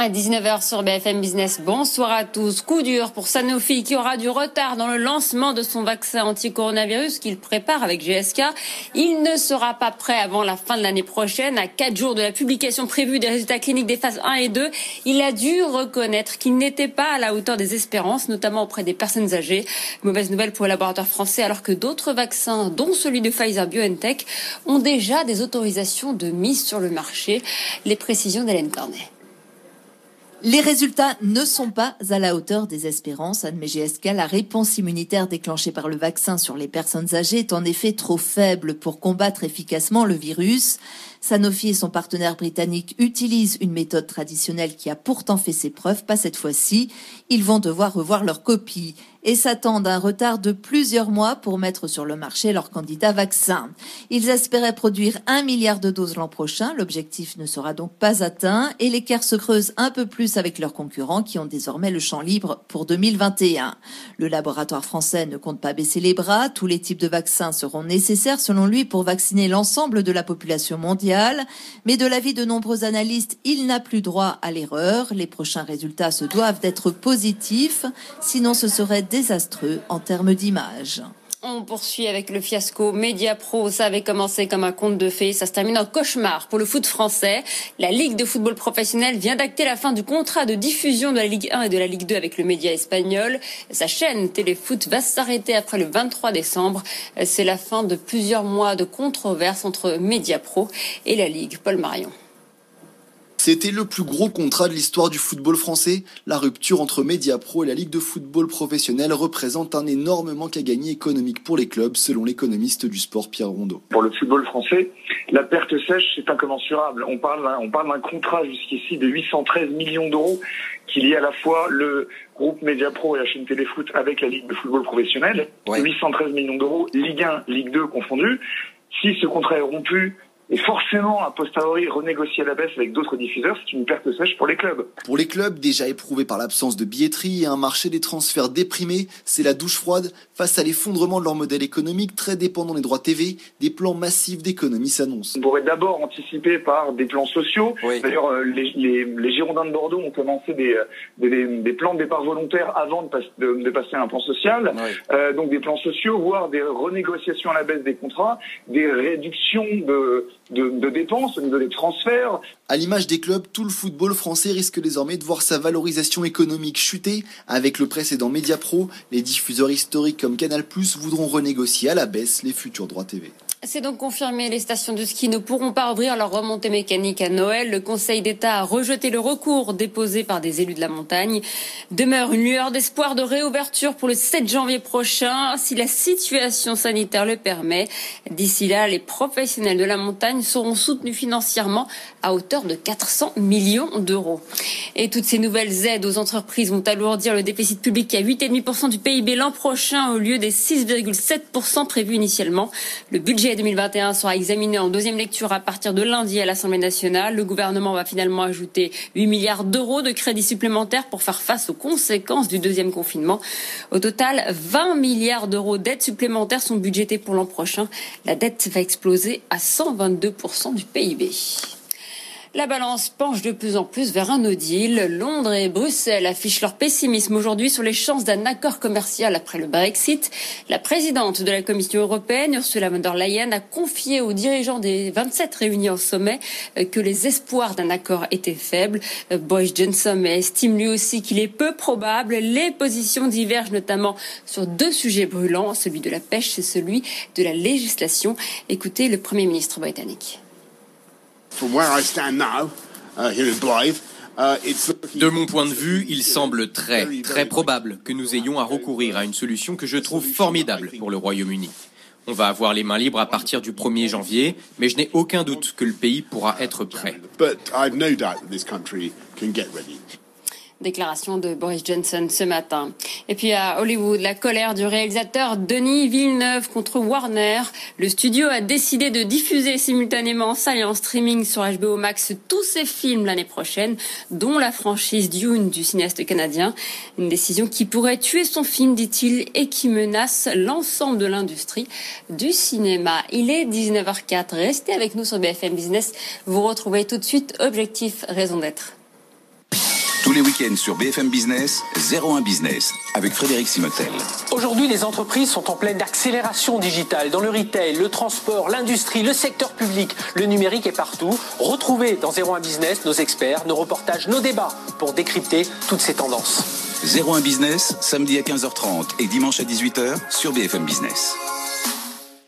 À 19h sur BFM Business, bonsoir à tous. Coup dur pour Sanofi qui aura du retard dans le lancement de son vaccin anti-coronavirus qu'il prépare avec GSK. Il ne sera pas prêt avant la fin de l'année prochaine. À quatre jours de la publication prévue des résultats cliniques des phases 1 et 2, il a dû reconnaître qu'il n'était pas à la hauteur des espérances, notamment auprès des personnes âgées. Mauvaise nouvelle pour le laboratoire français alors que d'autres vaccins, dont celui de Pfizer BioNTech, ont déjà des autorisations de mise sur le marché. Les précisions d'Hélène Cornet. Les résultats ne sont pas à la hauteur des espérances, admet GSK. La réponse immunitaire déclenchée par le vaccin sur les personnes âgées est en effet trop faible pour combattre efficacement le virus. Sanofi et son partenaire britannique utilisent une méthode traditionnelle qui a pourtant fait ses preuves, pas cette fois-ci. Ils vont devoir revoir leur copie et s'attendent à un retard de plusieurs mois pour mettre sur le marché leur candidat vaccin. Ils espéraient produire un milliard de doses l'an prochain. L'objectif ne sera donc pas atteint et l'écart se creuse un peu plus avec leurs concurrents qui ont désormais le champ libre pour 2021. Le laboratoire français ne compte pas baisser les bras. Tous les types de vaccins seront nécessaires selon lui pour vacciner l'ensemble de la population mondiale. Mais de l'avis de nombreux analystes, il n'a plus droit à l'erreur. Les prochains résultats se doivent d'être positifs. Sinon, ce serait désastreux en termes d'image. On poursuit avec le fiasco Media Pro. Ça avait commencé comme un conte de fées. Ça se termine en cauchemar pour le foot français. La Ligue de football professionnel vient d'acter la fin du contrat de diffusion de la Ligue 1 et de la Ligue 2 avec le média espagnol. Sa chaîne Téléfoot va s'arrêter après le 23 décembre. C'est la fin de plusieurs mois de controverses entre Media Pro et la Ligue. Paul Marion. C'était le plus gros contrat de l'histoire du football français. La rupture entre Mediapro et la Ligue de football professionnel représente un énorme manque à gagner économique pour les clubs, selon l'économiste du sport Pierre Rondeau. Pour le football français, la perte sèche, c'est incommensurable. On parle, on parle d'un contrat jusqu'ici de 813 millions d'euros qui lie à la fois le groupe Mediapro et la chaîne Téléfoot avec la Ligue de football professionnel. 813 millions d'euros, Ligue 1, Ligue 2 confondus. Si ce contrat est rompu, et forcément, a posteriori, renégocier à la baisse avec d'autres diffuseurs, c'est une perte sèche pour les clubs. Pour les clubs déjà éprouvés par l'absence de billetterie et un marché des transferts déprimé, c'est la douche froide face à l'effondrement de leur modèle économique très dépendant des droits TV. Des plans massifs d'économie s'annoncent. On pourrait d'abord anticiper par des plans sociaux. D'ailleurs, euh, les, les, les, Girondins de Bordeaux ont commencé des, euh, des, des plans de départ volontaires avant de, passer, de, de passer à un plan social. Euh, donc des plans sociaux, voire des renégociations à la baisse des contrats, des réductions de de, dépenses, au niveau des transferts. À l'image des clubs, tout le football français risque désormais de voir sa valorisation économique chuter. Avec le précédent Mediapro, les diffuseurs historiques comme Canal+, voudront renégocier à la baisse les futurs droits TV. C'est donc confirmé, les stations de ski ne pourront pas ouvrir leur remontée mécanique à Noël. Le Conseil d'État a rejeté le recours déposé par des élus de la montagne. Demeure une lueur d'espoir de réouverture pour le 7 janvier prochain, si la situation sanitaire le permet. D'ici là, les professionnels de la montagne seront soutenus financièrement à hauteur de 400 millions d'euros. Et toutes ces nouvelles aides aux entreprises vont alourdir le déficit public à 8,5% du PIB l'an prochain au lieu des 6,7% prévus initialement. 2021 sera examiné en deuxième lecture à partir de lundi à l'Assemblée nationale. Le gouvernement va finalement ajouter 8 milliards d'euros de crédits supplémentaires pour faire face aux conséquences du deuxième confinement. Au total, 20 milliards d'euros d'aides supplémentaires sont budgétés pour l'an prochain. La dette va exploser à 122% du PIB. La balance penche de plus en plus vers un no deal. Londres et Bruxelles affichent leur pessimisme aujourd'hui sur les chances d'un accord commercial après le Brexit. La présidente de la Commission européenne, Ursula von der Leyen, a confié aux dirigeants des 27 réunis au sommet euh, que les espoirs d'un accord étaient faibles. Euh, Boris Johnson estime lui aussi qu'il est peu probable. Les positions divergent notamment sur deux sujets brûlants, celui de la pêche et celui de la législation. Écoutez le Premier ministre britannique. De mon point de vue, il semble très, très probable que nous ayons à recourir à une solution que je trouve formidable pour le Royaume-Uni. On va avoir les mains libres à partir du 1er janvier, mais je n'ai aucun doute que le pays pourra être prêt. Déclaration de Boris Johnson ce matin. Et puis à Hollywood, la colère du réalisateur Denis Villeneuve contre Warner. Le studio a décidé de diffuser simultanément ça en streaming sur HBO Max tous ses films l'année prochaine, dont la franchise Dune du cinéaste canadien. Une décision qui pourrait tuer son film, dit-il, et qui menace l'ensemble de l'industrie du cinéma. Il est 19h04. Restez avec nous sur BFM Business. Vous retrouvez tout de suite Objectif Raison d'être. Tous les week-ends sur BFM Business, 01 Business, avec Frédéric Simotel. Aujourd'hui, les entreprises sont en pleine accélération digitale dans le retail, le transport, l'industrie, le secteur public. Le numérique est partout. Retrouvez dans 01 Business nos experts, nos reportages, nos débats pour décrypter toutes ces tendances. 01 Business, samedi à 15h30 et dimanche à 18h sur BFM Business.